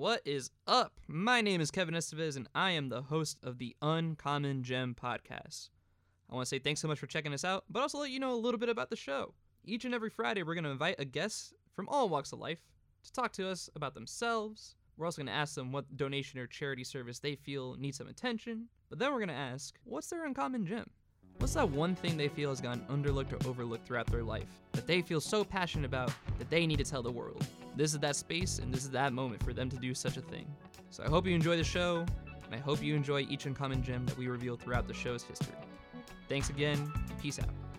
What is up? My name is Kevin Estevez, and I am the host of the Uncommon Gem podcast. I want to say thanks so much for checking us out, but also let you know a little bit about the show. Each and every Friday, we're going to invite a guest from all walks of life to talk to us about themselves. We're also going to ask them what donation or charity service they feel needs some attention. But then we're going to ask, what's their uncommon gem? What's that one thing they feel has gone underlooked or overlooked throughout their life that they feel so passionate about that they need to tell the world? This is that space and this is that moment for them to do such a thing. So I hope you enjoy the show, and I hope you enjoy each uncommon gem that we reveal throughout the show's history. Thanks again, peace out.